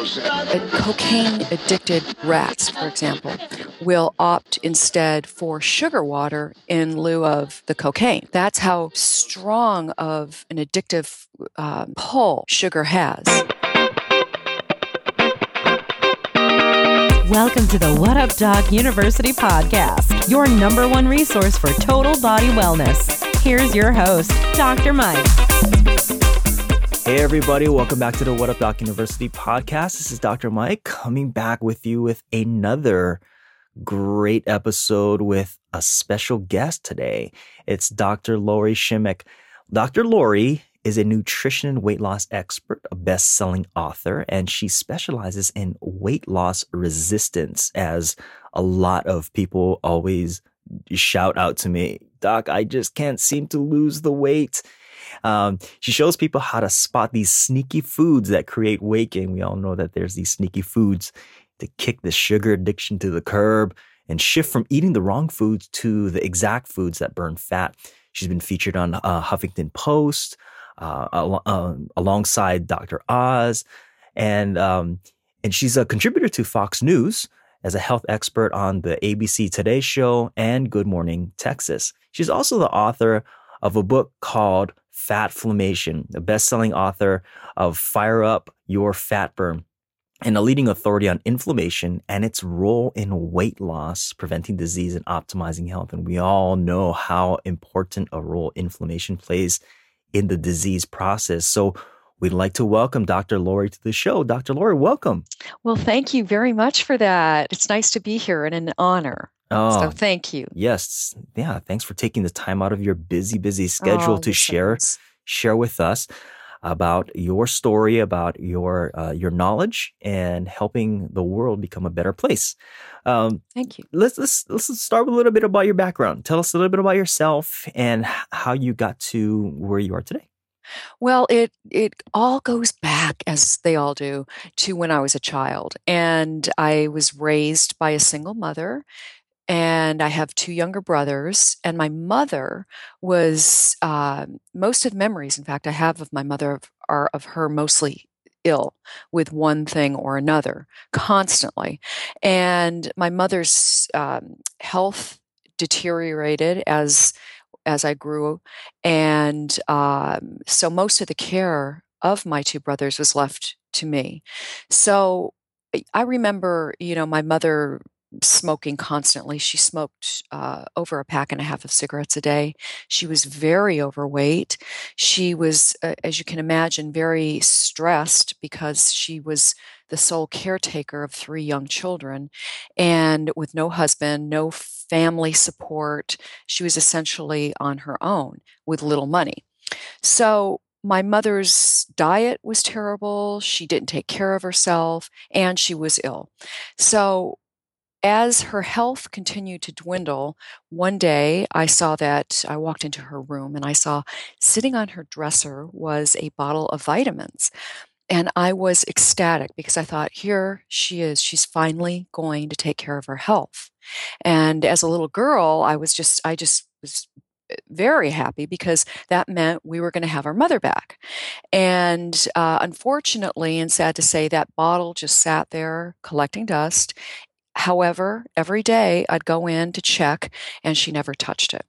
Cocaine addicted rats, for example, will opt instead for sugar water in lieu of the cocaine. That's how strong of an addictive uh, pull sugar has. Welcome to the What Up Doc University podcast, your number one resource for total body wellness. Here's your host, Dr. Mike. Hey, everybody, welcome back to the What Up Doc University podcast. This is Dr. Mike coming back with you with another great episode with a special guest today. It's Dr. Lori Shemek. Dr. Lori is a nutrition and weight loss expert, a best selling author, and she specializes in weight loss resistance, as a lot of people always shout out to me, Doc, I just can't seem to lose the weight. Um, she shows people how to spot these sneaky foods that create weight gain. We all know that there's these sneaky foods to kick the sugar addiction to the curb and shift from eating the wrong foods to the exact foods that burn fat. She's been featured on uh, Huffington Post, uh, al- uh, alongside Dr. Oz, and um, and she's a contributor to Fox News as a health expert on the ABC Today Show and Good Morning Texas. She's also the author of a book called Fatflammation, a best-selling author of Fire Up Your Fat Burn and a leading authority on inflammation and its role in weight loss, preventing disease and optimizing health. And we all know how important a role inflammation plays in the disease process. So we'd like to welcome Dr. Lori to the show. Dr. Lori, welcome. Well, thank you very much for that. It's nice to be here and an honor. Oh, so thank you. Yes. Yeah. Thanks for taking the time out of your busy, busy schedule oh, to share, share with us about your story, about your uh, your knowledge, and helping the world become a better place. Um, Thank you. Let's let's let's start with a little bit about your background. Tell us a little bit about yourself and how you got to where you are today. Well, it it all goes back as they all do to when I was a child and I was raised by a single mother and I have two younger brothers. And my mother was uh, most of memories, in fact, I have of my mother are of her mostly ill with one thing or another constantly. And my mother's um, health deteriorated as as I grew, and um, so most of the care of my two brothers was left to me. So I remember, you know, my mother smoking constantly. She smoked uh, over a pack and a half of cigarettes a day. She was very overweight. She was, uh, as you can imagine, very stressed because she was the sole caretaker of three young children and with no husband, no family support. She was essentially on her own with little money. So my mother's diet was terrible. She didn't take care of herself and she was ill. So as her health continued to dwindle, one day I saw that I walked into her room and I saw sitting on her dresser was a bottle of vitamins. And I was ecstatic because I thought, here she is. She's finally going to take care of her health. And as a little girl, I was just, I just was very happy because that meant we were going to have our mother back. And uh, unfortunately, and sad to say, that bottle just sat there collecting dust However, every day I'd go in to check and she never touched it.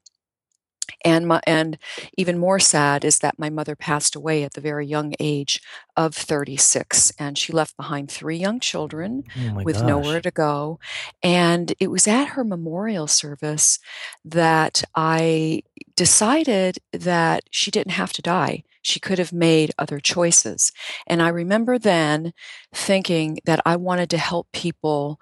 And my, and even more sad is that my mother passed away at the very young age of 36 and she left behind three young children oh with gosh. nowhere to go and it was at her memorial service that I decided that she didn't have to die she could have made other choices and I remember then thinking that I wanted to help people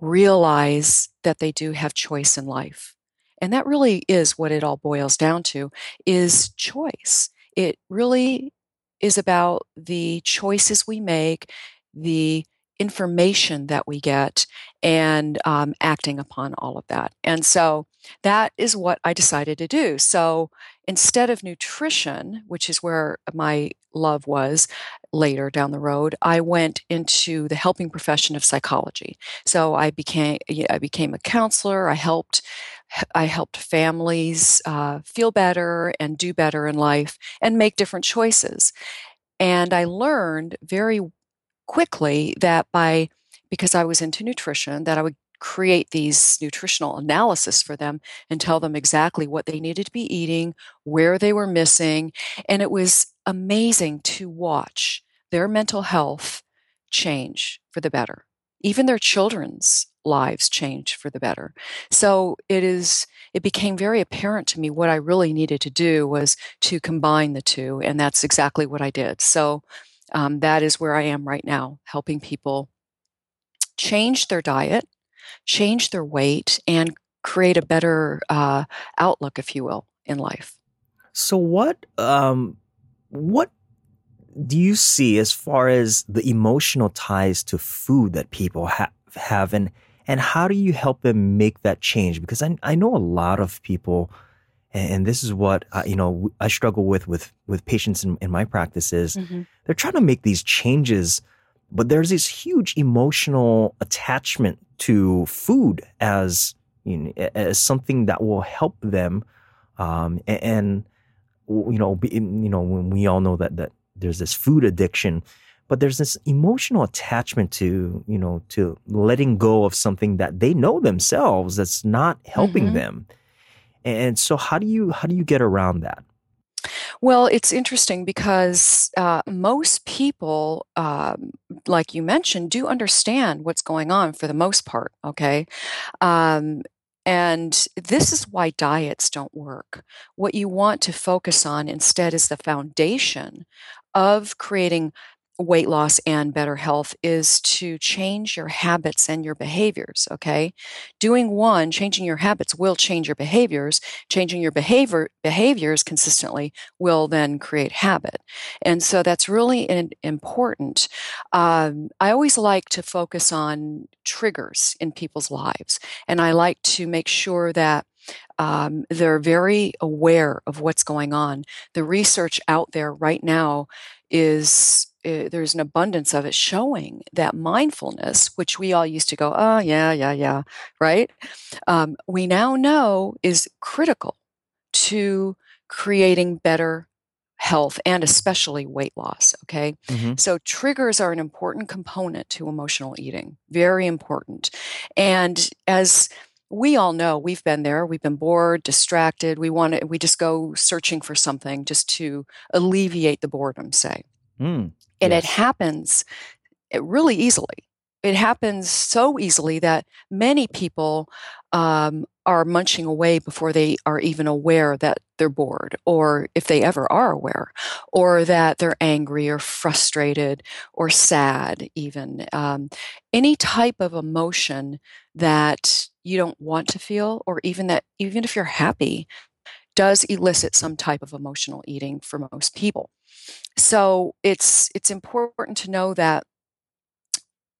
realize that they do have choice in life. And that really is what it all boils down to is choice. It really is about the choices we make, the information that we get, and um, acting upon all of that. And so that is what I decided to do. So instead of nutrition, which is where my love was later down the road, I went into the helping profession of psychology. So I became I became a counselor. I helped I helped families uh, feel better and do better in life and make different choices. And I learned very quickly that by because I was into nutrition, that I would create these nutritional analysis for them and tell them exactly what they needed to be eating, where they were missing. And it was amazing to watch their mental health change for the better. Even their children's lives change for the better. So it is it became very apparent to me what I really needed to do was to combine the two, and that's exactly what I did. So um, that is where I am right now, helping people change their diet, change their weight, and create a better uh, outlook, if you will, in life. So what um, what do you see as far as the emotional ties to food that people ha- have and and how do you help them make that change because I, I know a lot of people and this is what I, you know I struggle with with with patients in, in my practices mm-hmm. they're trying to make these changes but there's this huge emotional attachment to food as you know, as something that will help them um, and, you know you know when we all know that that there's this food addiction but there's this emotional attachment to you know to letting go of something that they know themselves that's not helping mm-hmm. them and so how do you how do you get around that well, it's interesting because uh, most people, um, like you mentioned, do understand what's going on for the most part. Okay. Um, and this is why diets don't work. What you want to focus on instead is the foundation of creating weight loss and better health is to change your habits and your behaviors okay? Doing one changing your habits will change your behaviors. Changing your behavior behaviors consistently will then create habit. And so that's really an, important. Um, i always like to focus on triggers in people's lives and i like to make sure that um, they're very aware of what's going on. The research out there right now is uh, there's an abundance of it showing that mindfulness, which we all used to go, oh, yeah, yeah, yeah, right? Um, we now know is critical to creating better health and especially weight loss. Okay. Mm-hmm. So triggers are an important component to emotional eating, very important. And as we all know we've been there we've been bored distracted we want to we just go searching for something just to alleviate the boredom say mm, and yes. it happens eh, really easily it happens so easily that many people um, are munching away before they are even aware that they're bored, or if they ever are aware, or that they're angry or frustrated or sad, even. Um, any type of emotion that you don't want to feel, or even that, even if you're happy, does elicit some type of emotional eating for most people. So it's it's important to know that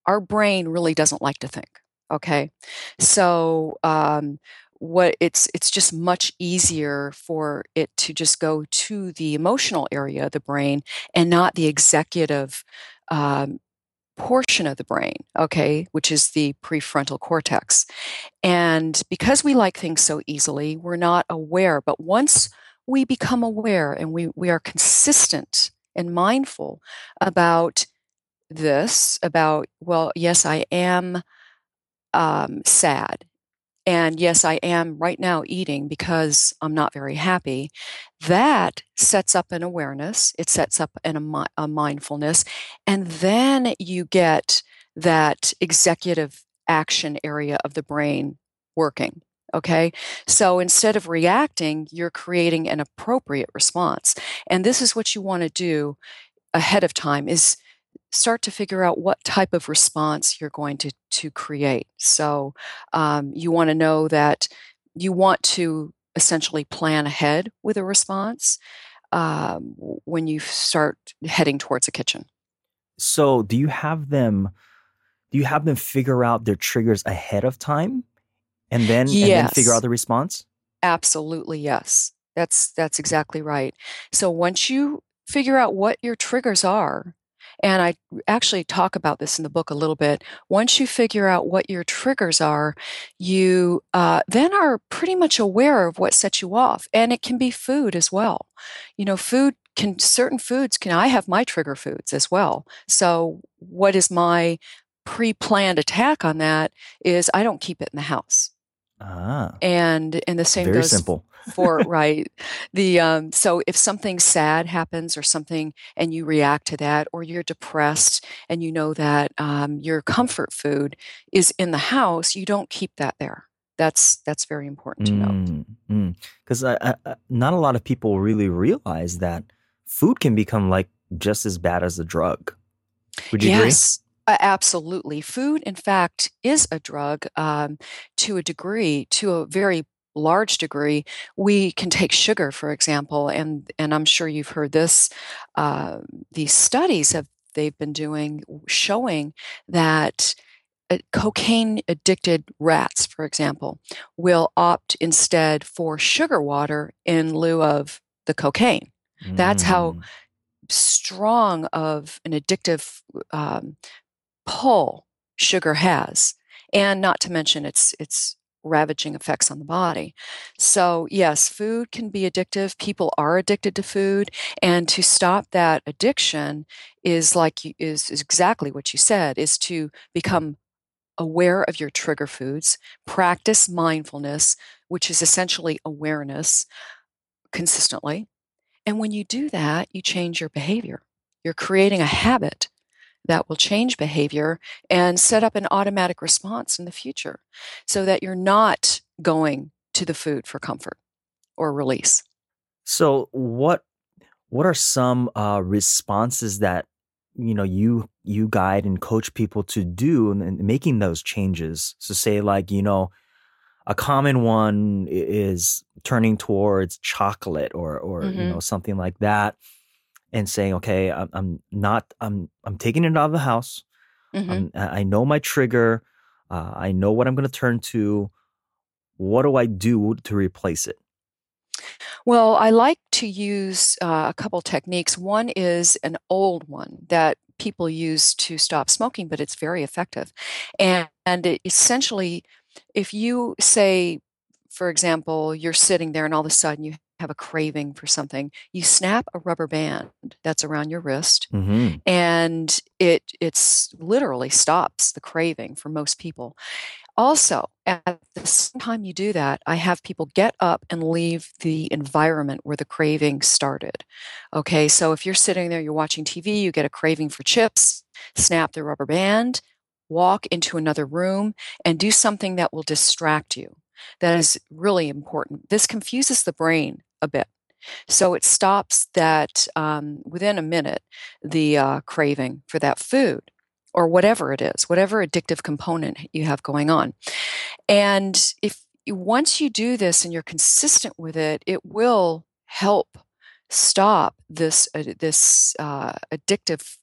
our brain really doesn't like to think. Okay, so um, what it's it's just much easier for it to just go to the emotional area of the brain and not the executive um, portion of the brain, okay, which is the prefrontal cortex. And because we like things so easily, we're not aware. But once we become aware and we, we are consistent and mindful about this, about, well, yes, I am um, sad. And yes, I am right now eating because I'm not very happy. That sets up an awareness, it sets up an, a, a mindfulness. And then you get that executive action area of the brain working. Okay. So instead of reacting, you're creating an appropriate response. And this is what you want to do ahead of time is start to figure out what type of response you're going to, to create. So um, you want to know that you want to essentially plan ahead with a response um, when you start heading towards a kitchen. So do you have them? Do you have them figure out their triggers ahead of time, and then yes. and then figure out the response? Absolutely, yes. That's that's exactly right. So once you figure out what your triggers are, and I actually talk about this in the book a little bit. Once you figure out what your triggers are, you uh, then are pretty much aware of what sets you off. And it can be food as well. You know, food can certain foods can I have my trigger foods as well. So what is my pre-planned attack on that is I don't keep it in the house. Ah. And and the same Very goes simple. for right the um so if something sad happens or something and you react to that or you're depressed and you know that um, your comfort food is in the house you don't keep that there that's that's very important to know Because mm, not a lot of people really realize that food can become like just as bad as a drug. Would you yes. Uh, absolutely. Food, in fact, is a drug um, to a degree, to a very large degree. We can take sugar, for example, and and I'm sure you've heard this. Uh, these studies have they've been doing showing that uh, cocaine addicted rats, for example, will opt instead for sugar water in lieu of the cocaine. Mm. That's how mm. strong of an addictive um, pull sugar has, and not to mention its its ravaging effects on the body. So, yes, food can be addictive. People are addicted to food, and to stop that addiction is like you, is, is exactly what you said is to become aware of your trigger foods, practice mindfulness, which is essentially awareness consistently. And when you do that, you change your behavior. You're creating a habit that will change behavior and set up an automatic response in the future so that you're not going to the food for comfort or release. So what what are some uh, responses that you know you you guide and coach people to do and making those changes? So say like you know a common one is turning towards chocolate or or mm-hmm. you know something like that and saying, okay, I'm, I'm not, I'm, I'm taking it out of the house. Mm-hmm. i know my trigger. Uh, I know what I'm going to turn to. What do I do to replace it? Well, I like to use uh, a couple techniques. One is an old one that people use to stop smoking, but it's very effective. And, and it essentially, if you say, for example, you're sitting there and all of a sudden you have a craving for something, you snap a rubber band that's around your wrist, mm-hmm. and it it's literally stops the craving for most people. Also, at the same time you do that, I have people get up and leave the environment where the craving started. Okay, so if you're sitting there, you're watching TV, you get a craving for chips, snap the rubber band, walk into another room, and do something that will distract you. That is really important. This confuses the brain a bit. So it stops that um, within a minute, the uh, craving for that food or whatever it is, whatever addictive component you have going on. And if once you do this and you're consistent with it, it will help stop this uh, this uh, addictive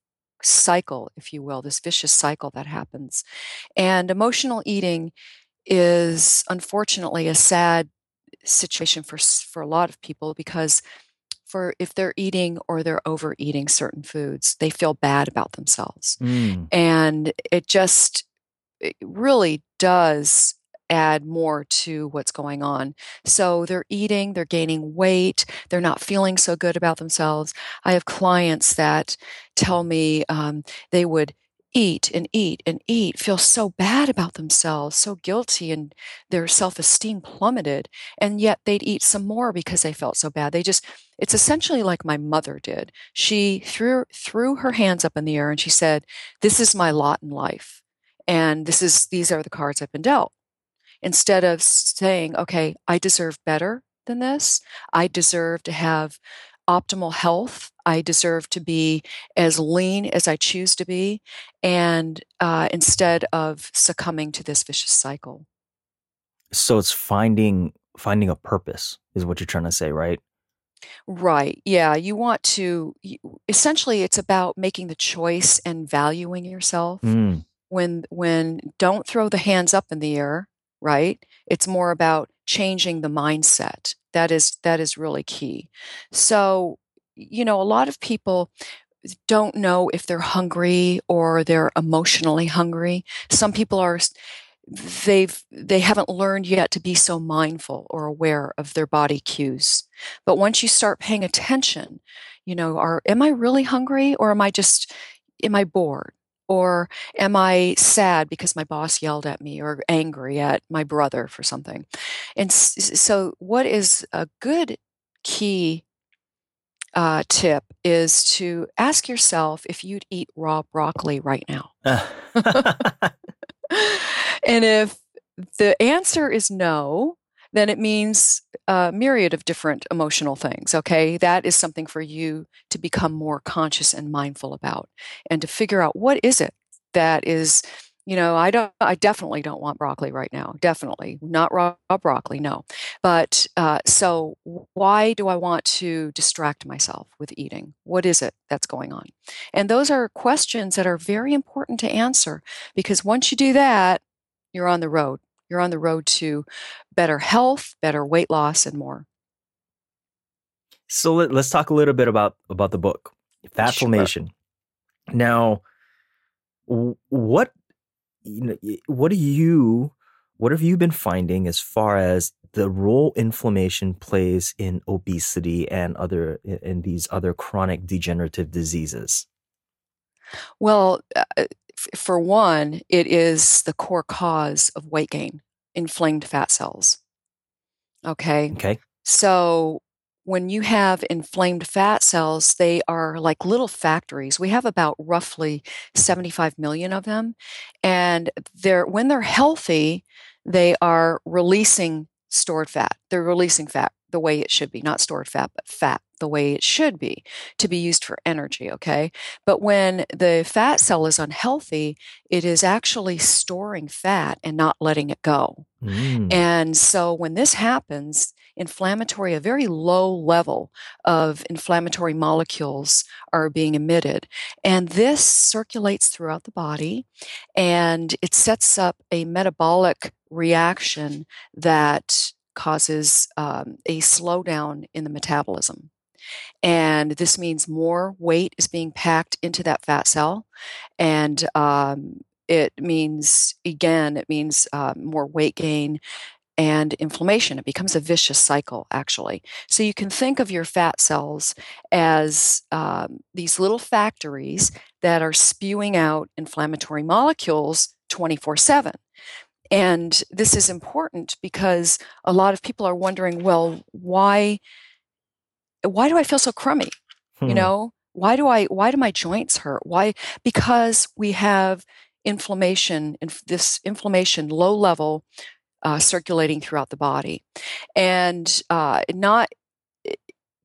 cycle, if you will, this vicious cycle that happens. And emotional eating is unfortunately a sad situation for for a lot of people because for if they're eating or they're overeating certain foods, they feel bad about themselves. Mm. And it just it really does add more to what's going on. So they're eating, they're gaining weight, they're not feeling so good about themselves. I have clients that tell me um, they would eat and eat and eat, feel so bad about themselves, so guilty, and their self esteem plummeted. And yet they'd eat some more because they felt so bad. They just, it's essentially like my mother did. She threw, threw her hands up in the air and she said, This is my lot in life. And this is, these are the cards I've been dealt. Instead of saying, okay, I deserve better than this. I deserve to have optimal health. I deserve to be as lean as I choose to be, and uh, instead of succumbing to this vicious cycle. So it's finding finding a purpose is what you're trying to say, right? Right. Yeah. You want to essentially it's about making the choice and valuing yourself. Mm. When when don't throw the hands up in the air, right? It's more about changing the mindset that is that is really key so you know a lot of people don't know if they're hungry or they're emotionally hungry some people are they've they haven't learned yet to be so mindful or aware of their body cues but once you start paying attention You know, are am I really hungry or am I just am I bored? Or am I sad because my boss yelled at me or angry at my brother for something? And so, what is a good key uh, tip is to ask yourself if you'd eat raw broccoli right now. and if the answer is no, then it means a myriad of different emotional things. Okay. That is something for you to become more conscious and mindful about and to figure out what is it that is you know i don't i definitely don't want broccoli right now definitely. Not raw broccoli no. But uh, so why do i want to distract myself with eating? What is it that's going on? And those are questions that are very important to answer because once you do that you're on the road. You're on the road to better health better weight loss and more. So let, us talk a little bit about about the book fat sure. formation now what you know, what do you what have you been finding as far as the role inflammation plays in obesity and other in these other chronic degenerative diseases? Well, uh, for one, it is the core cause of weight gain, inflamed fat cells. Okay. Okay. So when you have inflamed fat cells, they are like little factories. We have about roughly 75 million of them. And they're, when they're healthy, they are releasing stored fat. They're releasing fat the way it should be, not stored fat, but fat the way it should be to be used for energy. Okay. But when the fat cell is unhealthy, it is actually storing fat and not letting it go. Mm. And so when this happens, inflammatory, a very low level of inflammatory molecules are being emitted. And this circulates throughout the body and it sets up a metabolic reaction that causes um, a slowdown in the metabolism. And this means more weight is being packed into that fat cell. And um, it means, again, it means uh, more weight gain and inflammation. It becomes a vicious cycle, actually. So you can think of your fat cells as um, these little factories that are spewing out inflammatory molecules 24 7. And this is important because a lot of people are wondering, well, why, why do I feel so crummy? Hmm. You know, why do I, why do my joints hurt? Why? Because we have inflammation, and this inflammation, low level uh, circulating throughout the body, and uh, not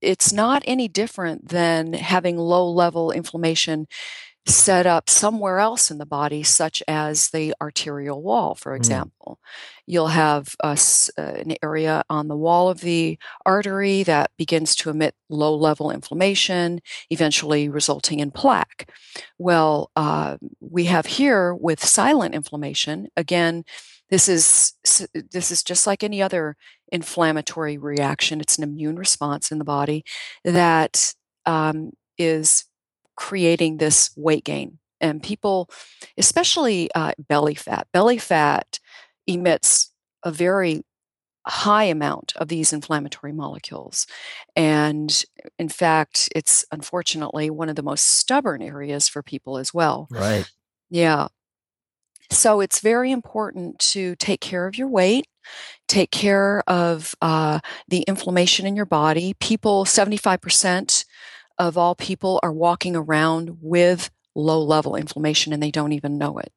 it's not any different than having low level inflammation set up somewhere else in the body, such as the arterial wall, for mm. example. Mm. You'll have a, an area on the wall of the artery that begins to emit low level inflammation, eventually resulting in plaque. Well, uh, we have here with silent inflammation, again, this is this is just like any other inflammatory reaction. It's an immune response in the body that um, is creating this weight gain. And people, especially uh, belly fat, belly fat emits a very high amount of these inflammatory molecules. And in fact, it's unfortunately one of the most stubborn areas for people as well. Right. Yeah. So it's very important to take care of your weight, take care of uh, the inflammation in your body. People, 75% of all people are walking around with low level inflammation and they don't even know it.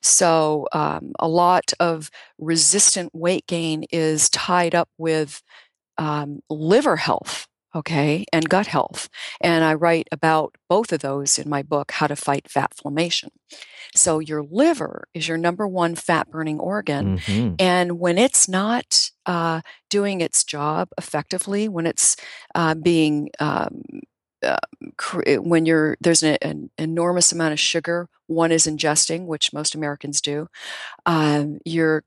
So, um, a lot of resistant weight gain is tied up with um, liver health okay, and gut health. And I write about both of those in my book, How to Fight Fat Inflammation. So your liver is your number one fat burning organ. Mm-hmm. And when it's not uh, doing its job effectively, when it's uh, being um, uh, when you're there's an, an, enormous amount of sugar one is ingesting, which most Americans do, um, you're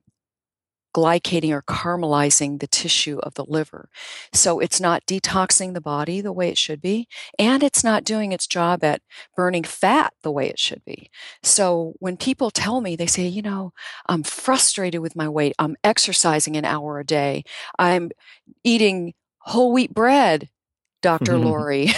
glycating or caramelizing the tissue of the liver. So it's not detoxing the body the way it should be, and it's not doing its job at burning fat the way it should be. So when people tell me, they say, you know, I'm frustrated with my weight, I'm exercising an hour a day, I'm eating whole wheat bread Dr. Lori.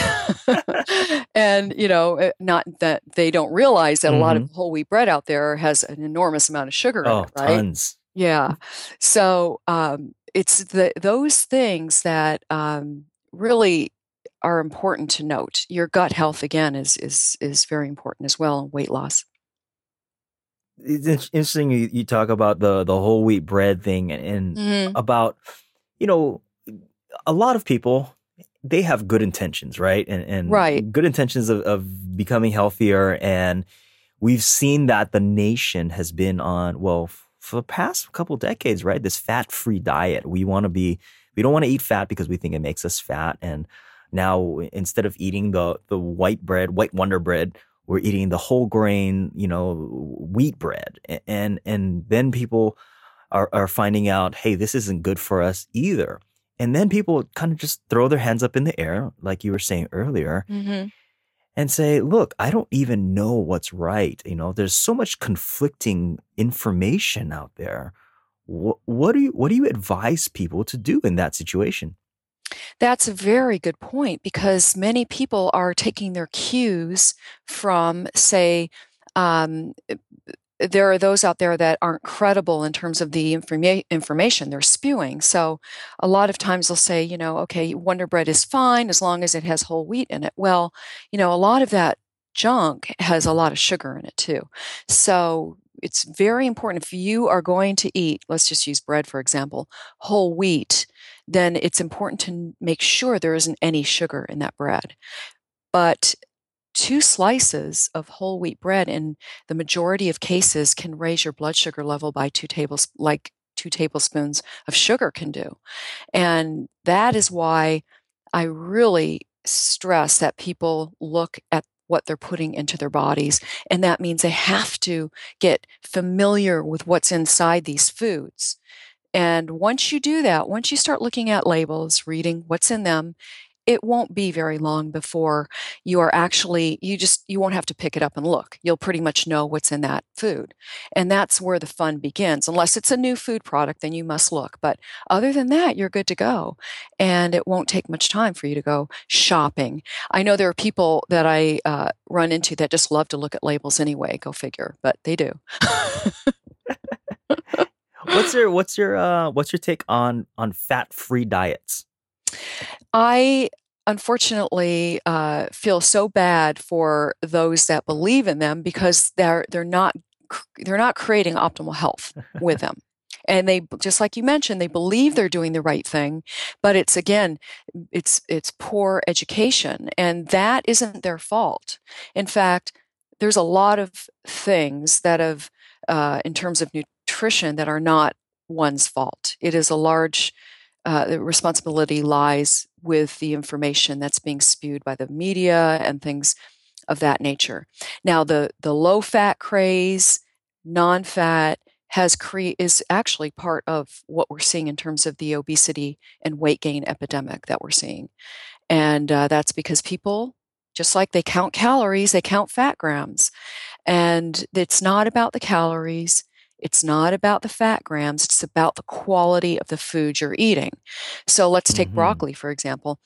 and, you know, eh, not that they don't realize that mm-hmm. a lot of mm-hmm. whole wheat bread out there has an enormous amount of sugar oh, in it, right? Tons. Yeah. So um, it's the those things that um, really are important to note. Your gut health again is is is very important as well in weight loss. It's interesting you, talk about the the whole wheat bread thing and, and mm-hmm. about you know a lot of people they have good intentions, right? And, and right. good intentions of, of becoming healthier. And we've seen that the nation has been on, well, for the past couple decades, right? This fat free diet. We want to be, we don't want to eat fat because we think it makes us fat. And now instead of eating the, the white bread, white wonder bread, we're eating the whole grain, you know, wheat bread. And, and then people are, are finding out, hey, this isn't good for us either. And then people kind of just throw their hands up in the air, like you were saying earlier, mm-hmm. and say, look, I don't even know what's right. You know, there's so much conflicting information out there. What, what do you what do you advise people to do in that situation? That's a very good point because many people are taking their cues from, say, um, there are those out there that aren't credible in terms of the informa- information they're spewing. So a lot of times they'll say, you know, okay, Wonder Bread is fine as long as it has whole wheat in it. Well, you know, a lot of that junk has a lot of sugar in it too. So it's very important if you are going to eat, let's just use bread for example, whole wheat, then it's important to make sure there isn't any sugar in that bread. But two slices of whole wheat bread in the majority of cases can raise your blood sugar level by two tables like two tablespoons of sugar can do. And that is why i really stress that people look at what they're putting into their bodies and that means they have to get familiar with what's inside these foods. And once you do that once you start looking at labels reading what's in them it won't be very long before you are actually you just you won't have to pick it up and look. You'll pretty much know what's in that food. And that's where the fun begins. Unless it's a new food product then you must look. But other than that you're good to go. And it won't take much time for you to go shopping. I know there are people that i uh, run into that just love to look at labels anyway. Go figure. But they do. What's your what's your uh, what's your take on on fat free diets? I unfortunately uh, feel so bad for those that believe in them because they're they're not they're not creating optimal health with them. And they just like you mentioned they believe they're doing the right thing but it's again it's it's poor education and that isn't their fault. In fact there's a lot of things that have uh, in terms of nutrition that are not one's fault. It is a large uh, the responsibility lies with the information that's being spewed by the media and things of that nature. Now, the the low fat craze, non fat, has cre- is actually part of what we're seeing in terms of the obesity and weight gain epidemic that we're seeing, and uh, that's because people. Just like they count calories, they count fat grams. And it's not about the calories. It's not about the fat grams, it's about the quality of the food you're eating. So let's take mm-hmm. broccoli, for example.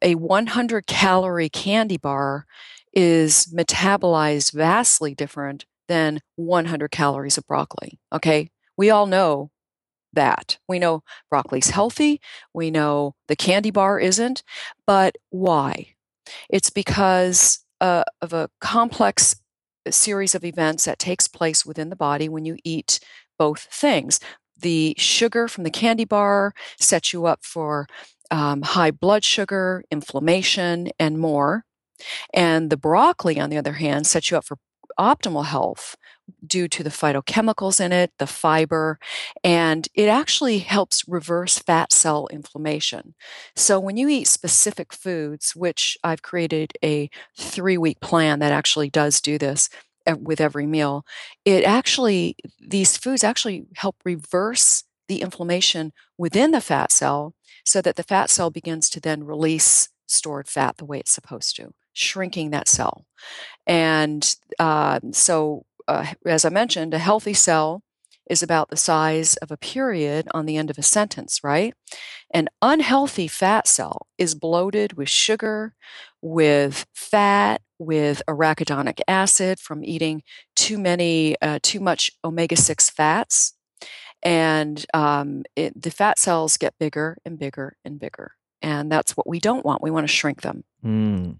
A 100 calorie candy bar is metabolized vastly different than 100 calories of broccoli. Okay. We all know that. We know broccoli's healthy. We know the candy bar isn't. But why? It's because uh, of a complex series of events that takes place within the body when you eat both things. The sugar from the candy bar sets you up for um, high blood sugar, inflammation, and more. And the broccoli, on the other hand, sets you up for optimal health due to the phytochemicals in it, the fiber, and it actually helps reverse fat cell inflammation. So when you eat specific foods, which I've created a three week plan that actually does do this with every meal, it actually, these foods actually help reverse the inflammation within the fat cell so that the fat cell begins to then release stored fat the way it's supposed to, shrinking that cell. And uh, so, uh, as I mentioned, a healthy cell is about the size of a period on the end of a sentence, right? An unhealthy fat cell is bloated with sugar, with fat, with arachidonic acid from eating too many, uh, too much omega 6 fats. And um, it, the fat cells get bigger and bigger and bigger. And that's what we don't want. We want to shrink them. Mm.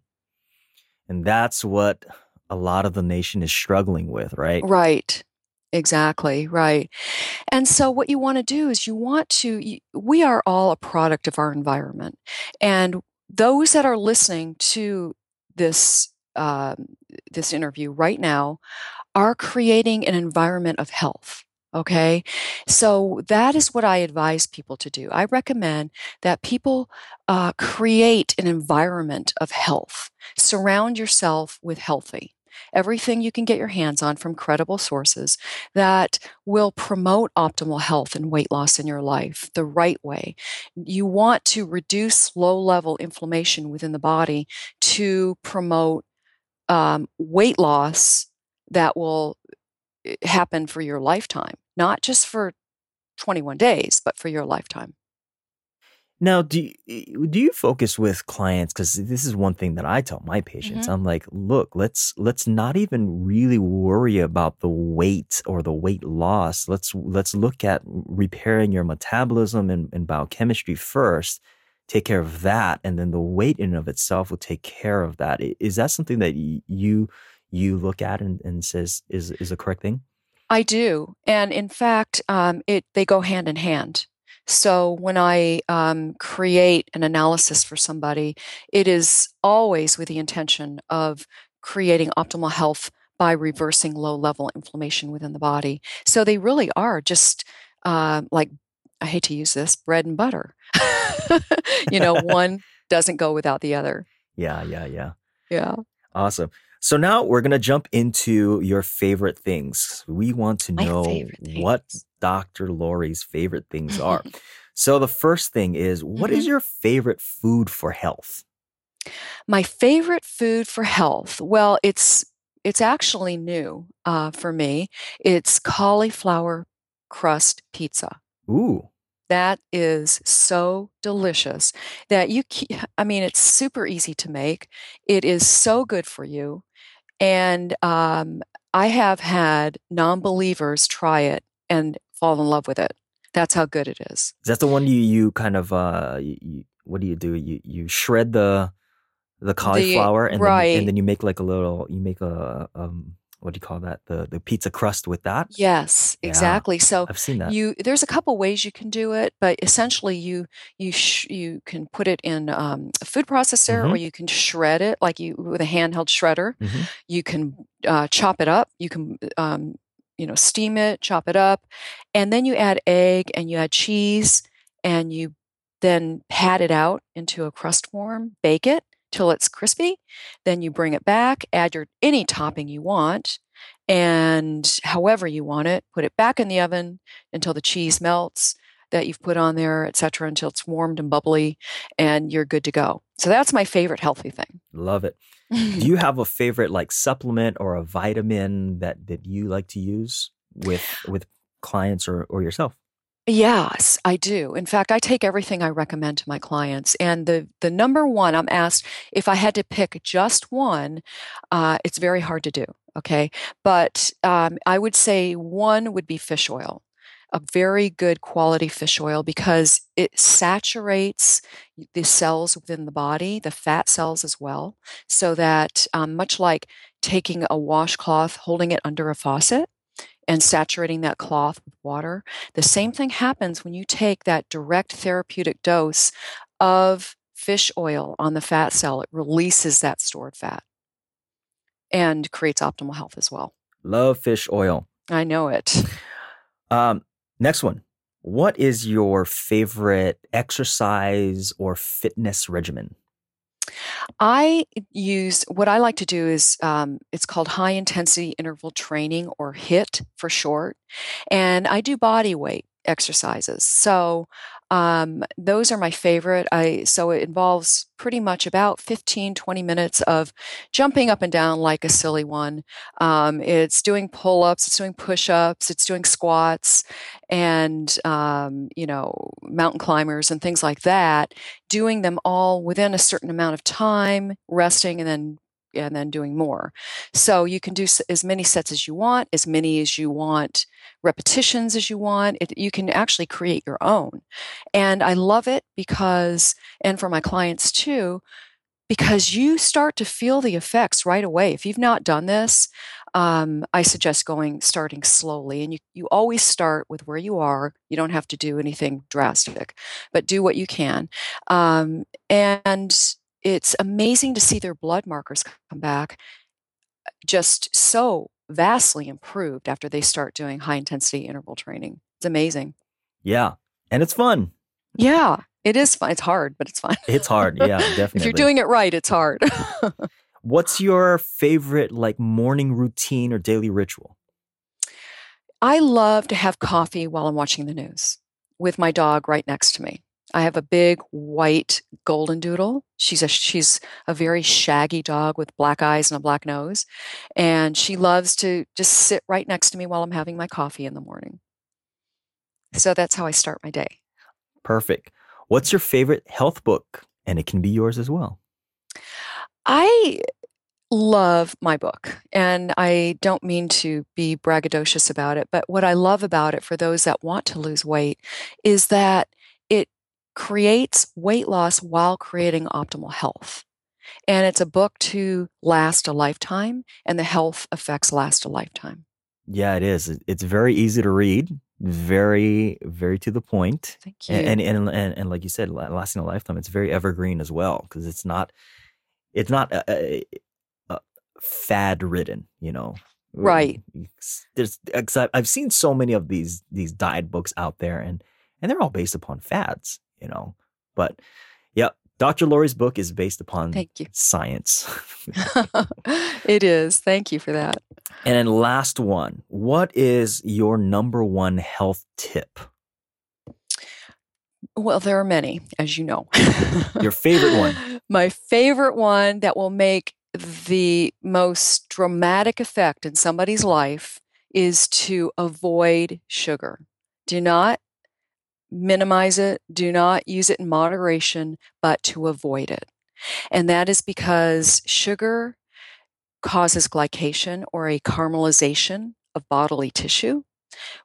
And that's what a lot of the nation is struggling with, right? Right. Exactly, right. And so, what you want to do is you want to, we are all a product of our environment. And those that are listening to this, um, this interview right now are creating an environment of health. Okay. So that is what I advise people to do. I recommend that people uh, create an environment of health. Surround yourself with healthy everything you can get your hands on from credible sources that will promote optimal health and weight loss in your life the right way. You want to reduce low level inflammation within the body to promote um, weight loss that will eh, happen for your lifetime, not just for 21 days, but for your lifetime. Now, do you, do you focus with clients? Because this is one thing that I tell my patients. Mhm. I'm like, look, let's let's not even really worry about the weight or the weight loss. Let's let's look at repairing your metabolism and, and biochemistry first. Take care of that, and then the weight in and of itself will take care of that. Is that something that you you look at and, and says is is a correct thing? I do, and in fact, um, it they go hand in hand. So when I um, create an analysis for somebody, it is always with the intention of creating optimal health by reversing low level inflammation within the body. So they really are just uh, like I hate to use this bread and butter. you know, one doesn't go without the other. Yeah, yeah, yeah. Yeah. Awesome. So now we're going to jump into your favorite things. We want to know what. Dr. Lori's favorite things are. so the first thing is, what is Mhm. your favorite food for health? My favorite food for health. Well, it's it's actually new uh, for me. It's cauliflower crust pizza. Ooh, That is so delicious that you. I mean, it's super easy to make. It is so good for you, and um, I have had non-believers try it and fall in love with it. That's how good it is. is that the one you you kind of uh you, what do you do? You you shred the the cauliflower and then, right. and then you make like a little you make a um what do you call that the the pizza crust with that? Yes, Yeah. exactly. So I've seen that. you there's a couple ways you can do it but essentially you you sh- you can put it in um, a food processor or Mhm. you can shred it like you with a handheld shredder Mhm. you can uh, chop it up you can um, you know steam it chop it up and then you add egg and you add cheese and you then pat it out into a crust form bake it till it's crispy then you bring it back add your any topping you want and however you want it put it back in the oven until the cheese melts that you've put on there etc until it's warmed and bubbly and you're good to go so that's my favorite healthy thing Love it. do you have a favorite like supplement or a vitamin that that you like to use with with clients or or yourself Yes, I do. In fact, I take everything I recommend to my clients. And the, the number one, I'm asked if I had to pick just one, uh, it's very hard to do. Okay. But um, I would say one would be fish oil, a very good quality fish oil because it saturates the cells within the body, the fat cells as well. So that um, much like taking a washcloth, holding it under a faucet, and saturating that cloth with water. The same thing happens when you take that direct therapeutic dose of fish oil on the fat cell. It releases that stored fat and creates optimal health as well. love fish oil I know it. um next one what is your favorite exercise or fitness regimen I use what I like to do is um, it's called high intensity interval training or HIIT for short. And I do body weight exercises. So Um, those are my favorite. I so it involves pretty much about 15, 20 minutes of jumping up and down like a silly one. Um, it's doing pull ups, it's doing push ups, it's doing squats, and um, you know mountain climbers and things like that. Doing them all within a certain amount of time, resting, and then and then doing more. So you can do as many sets as you want, as many as you want, repetitions as you want. It, you can actually create your own. And I love it because, and for my clients too, because you start to feel the effects right away. If you've not done this, um, I suggest going starting slowly. And you, you always start with where you are. You don't have to do anything drastic, but do what you can. Um, and it's amazing to see their blood markers come back just so vastly improved after they start doing high intensity interval training. It's amazing. Yeah. And it's fun. Yeah. It is fun. It's hard, but it's fun. It's hard. Yeah, definitely. if you're doing it right, it's hard. What's your favorite like morning routine or daily ritual? I love to have coffee while I'm watching the news with my dog right next to me. I have a big white golden doodle. She's a she's a very shaggy dog with black eyes and a black nose, and she loves to just sit right next to me while I'm having my coffee in the morning. So that's how I start my day. Perfect. What's your favorite health book? And it can be yours as well. I love my book, and I don't mean to be braggadocious about it, but what I love about it for those that want to lose weight is that creates weight loss while creating optimal health. And it's a book to last a lifetime, and the health effects last a lifetime. Yeah, it is. It's very easy to read, very, very to the point. Thank you. And and and, and like you said, lasting a lifetime. It's very evergreen as well because it's not, it's not a, a, a fad ridden. You know, right? There's, I've seen so many of these these diet books out there, and and they're all based upon fads you know. But yeah, Dr. Lori's book is based upon Thank you. science. it is. Thank you for that. And then last one, what is your number one health tip? Well, there are many, as you know. Your favorite one? My favorite one that will make the most dramatic effect in somebody's life is to avoid sugar. Do not minimize it, do not use it in moderation, but to avoid it. And that is because sugar causes glycation or a caramelization of bodily tissue,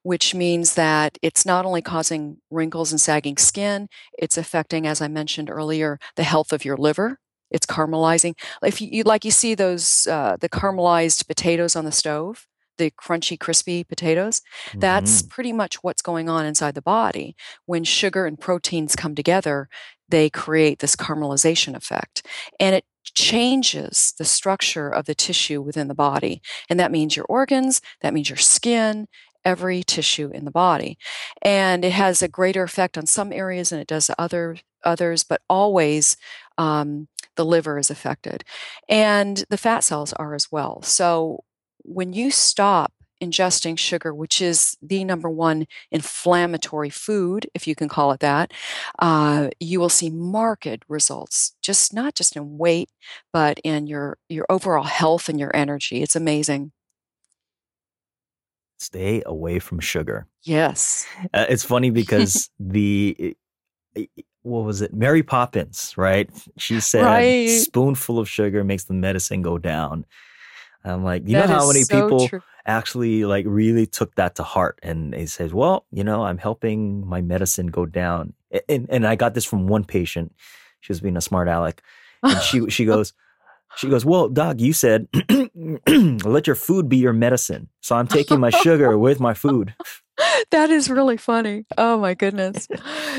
which means that it's not only causing wrinkles and sagging skin, it's affecting, as I mentioned earlier, the health of your liver. It's caramelizing. If you, like, you see those uh, the caramelized potatoes on the stove the crunchy, crispy potatoes. Mm-hmm. That's pretty much what's going on inside the body. When sugar and proteins come together, they create this caramelization effect. And it changes the structure of the tissue within the body. And that means your organs, that means your skin, every tissue in the body. And it has a greater effect on some areas than it does other others, but always um, the liver is affected. And the fat cells are as well. So when you stop ingesting sugar, which is the number one inflammatory food, if you can call it that, uh, you will see marked results. Just not just in weight, but in your your overall health and your energy. It's amazing. Stay away from sugar. Yes, uh, it's funny because the what was it? Mary Poppins, right? She said, right. "Spoonful of sugar makes the medicine go down." I'm like, you that know how many so people true. actually like really took that to heart and they said, well, you know, I'm helping my medicine go down. And, and I got this from one patient. She was being a smart aleck. And she, she goes, she goes, well, doc, you said, let your food be your medicine. So I'm taking my sugar with my food. That is really funny. Oh my goodness.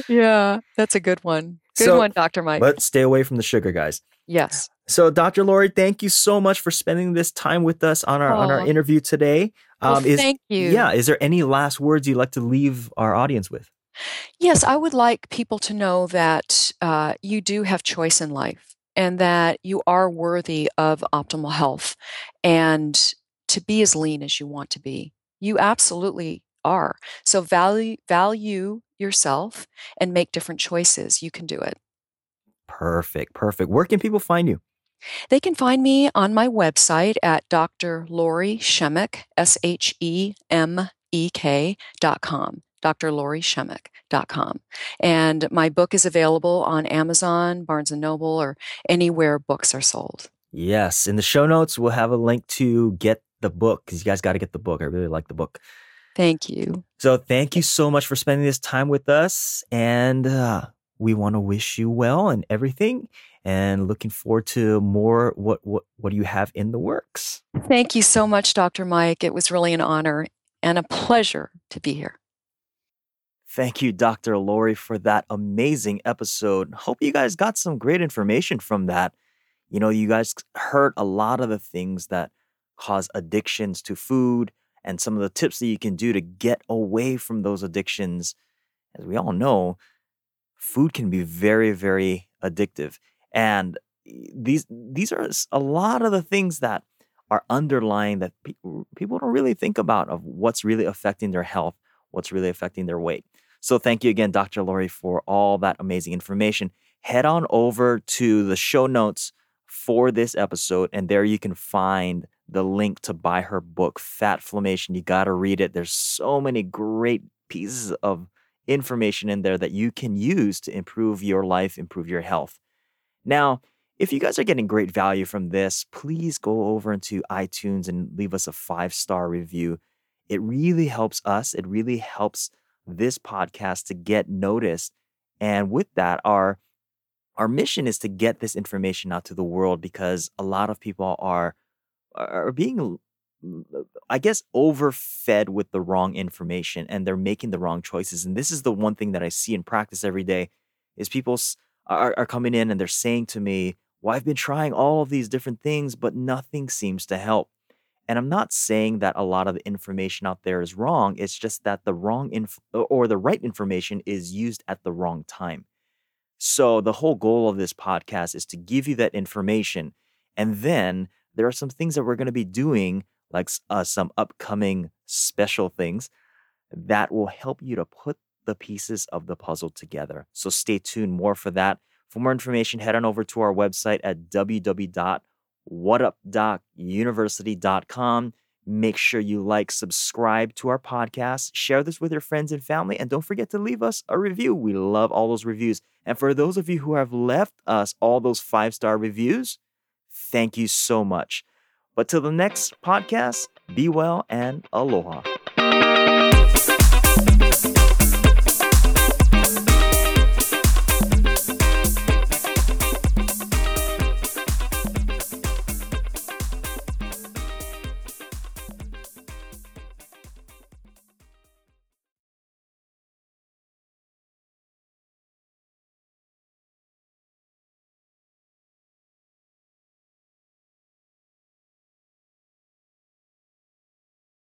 Yeah, that's a good one. Good so, one, Dr. Mike. Let's stay away from the sugar, guys. Yes. So, Dr. Lori, thank you so much for spending this time with us on our oh. on our interview today. Um, well, is, thank you. Yeah. Is there any last words you'd like to leave our audience with? Yes, I would like people to know that uh, you do have choice in life and that you are worthy of optimal health and to be as lean as you want to be. You absolutely are. So value value yourself and make different choices. You can do it. Perfect. Perfect. Where can people find you? They can find me on my website at Dr. Lori Shemek, S H E M E K dot com, Dr. Lori Shemek. dot com. And my book is available on Amazon, Barnes and Noble, or anywhere books are sold. Yes. In the show notes, we'll have a link to get the book because you guys got to get the book. I really like the book. Thank you. So, thank you so much for spending this time with us. And uh, we want to wish you well and everything and looking forward to more what what what do you have in the works. Thank you so much dr mike. It was really an honor and a pleasure to be here. Thank you dr lori for that amazing episode. Hope you guys got some great information from that. You know you guys heard a lot of the things that cause addictions to food and some of the tips that you can do to get away from those addictions. As we all know food can be very, very addictive. And eh, these these are a lot of the things that are underlying that pe- people don't really think about of what's really affecting their health, what's really affecting their weight. So thank you again, Dr. Lori, for all that amazing information. Head on over to the show notes for this episode, and there you can find the link to buy her book, Fatflammation. You got to read it. There's so many great pieces of information in there that you can use to improve your life, improve your health. Now, if you guys are getting great value from this, please go over into iTunes and leave us a five star review. It really helps us. It really helps this podcast to get noticed. And with that, our our mission is to get this information out to the world because a lot of people are are being Uh, I guess, overfed with the wrong information and they're making the wrong choices. And this is the one thing that I see in practice every day is people are, are coming in and they're saying to me, well, I've been trying all of these different things, but nothing seems to help. And I'm not saying that a lot of the information out there is wrong. It's just that the wrong inf- or the right information is used at the wrong time. So the whole goal of this podcast is to give you that information. And then there are some things that we're going to be doing like uh, some upcoming special things that will help you to put the pieces of the puzzle together. So stay tuned more for that. For more information, head on over to our website at www.whatupdocuniversity.com. Make sure you like, subscribe to our podcast, share this with your friends and family, and don't forget to leave us a review. We love all those reviews. And for those of you who have left us all those five star reviews, thank you so much. But till the next podcast, be well and aloha.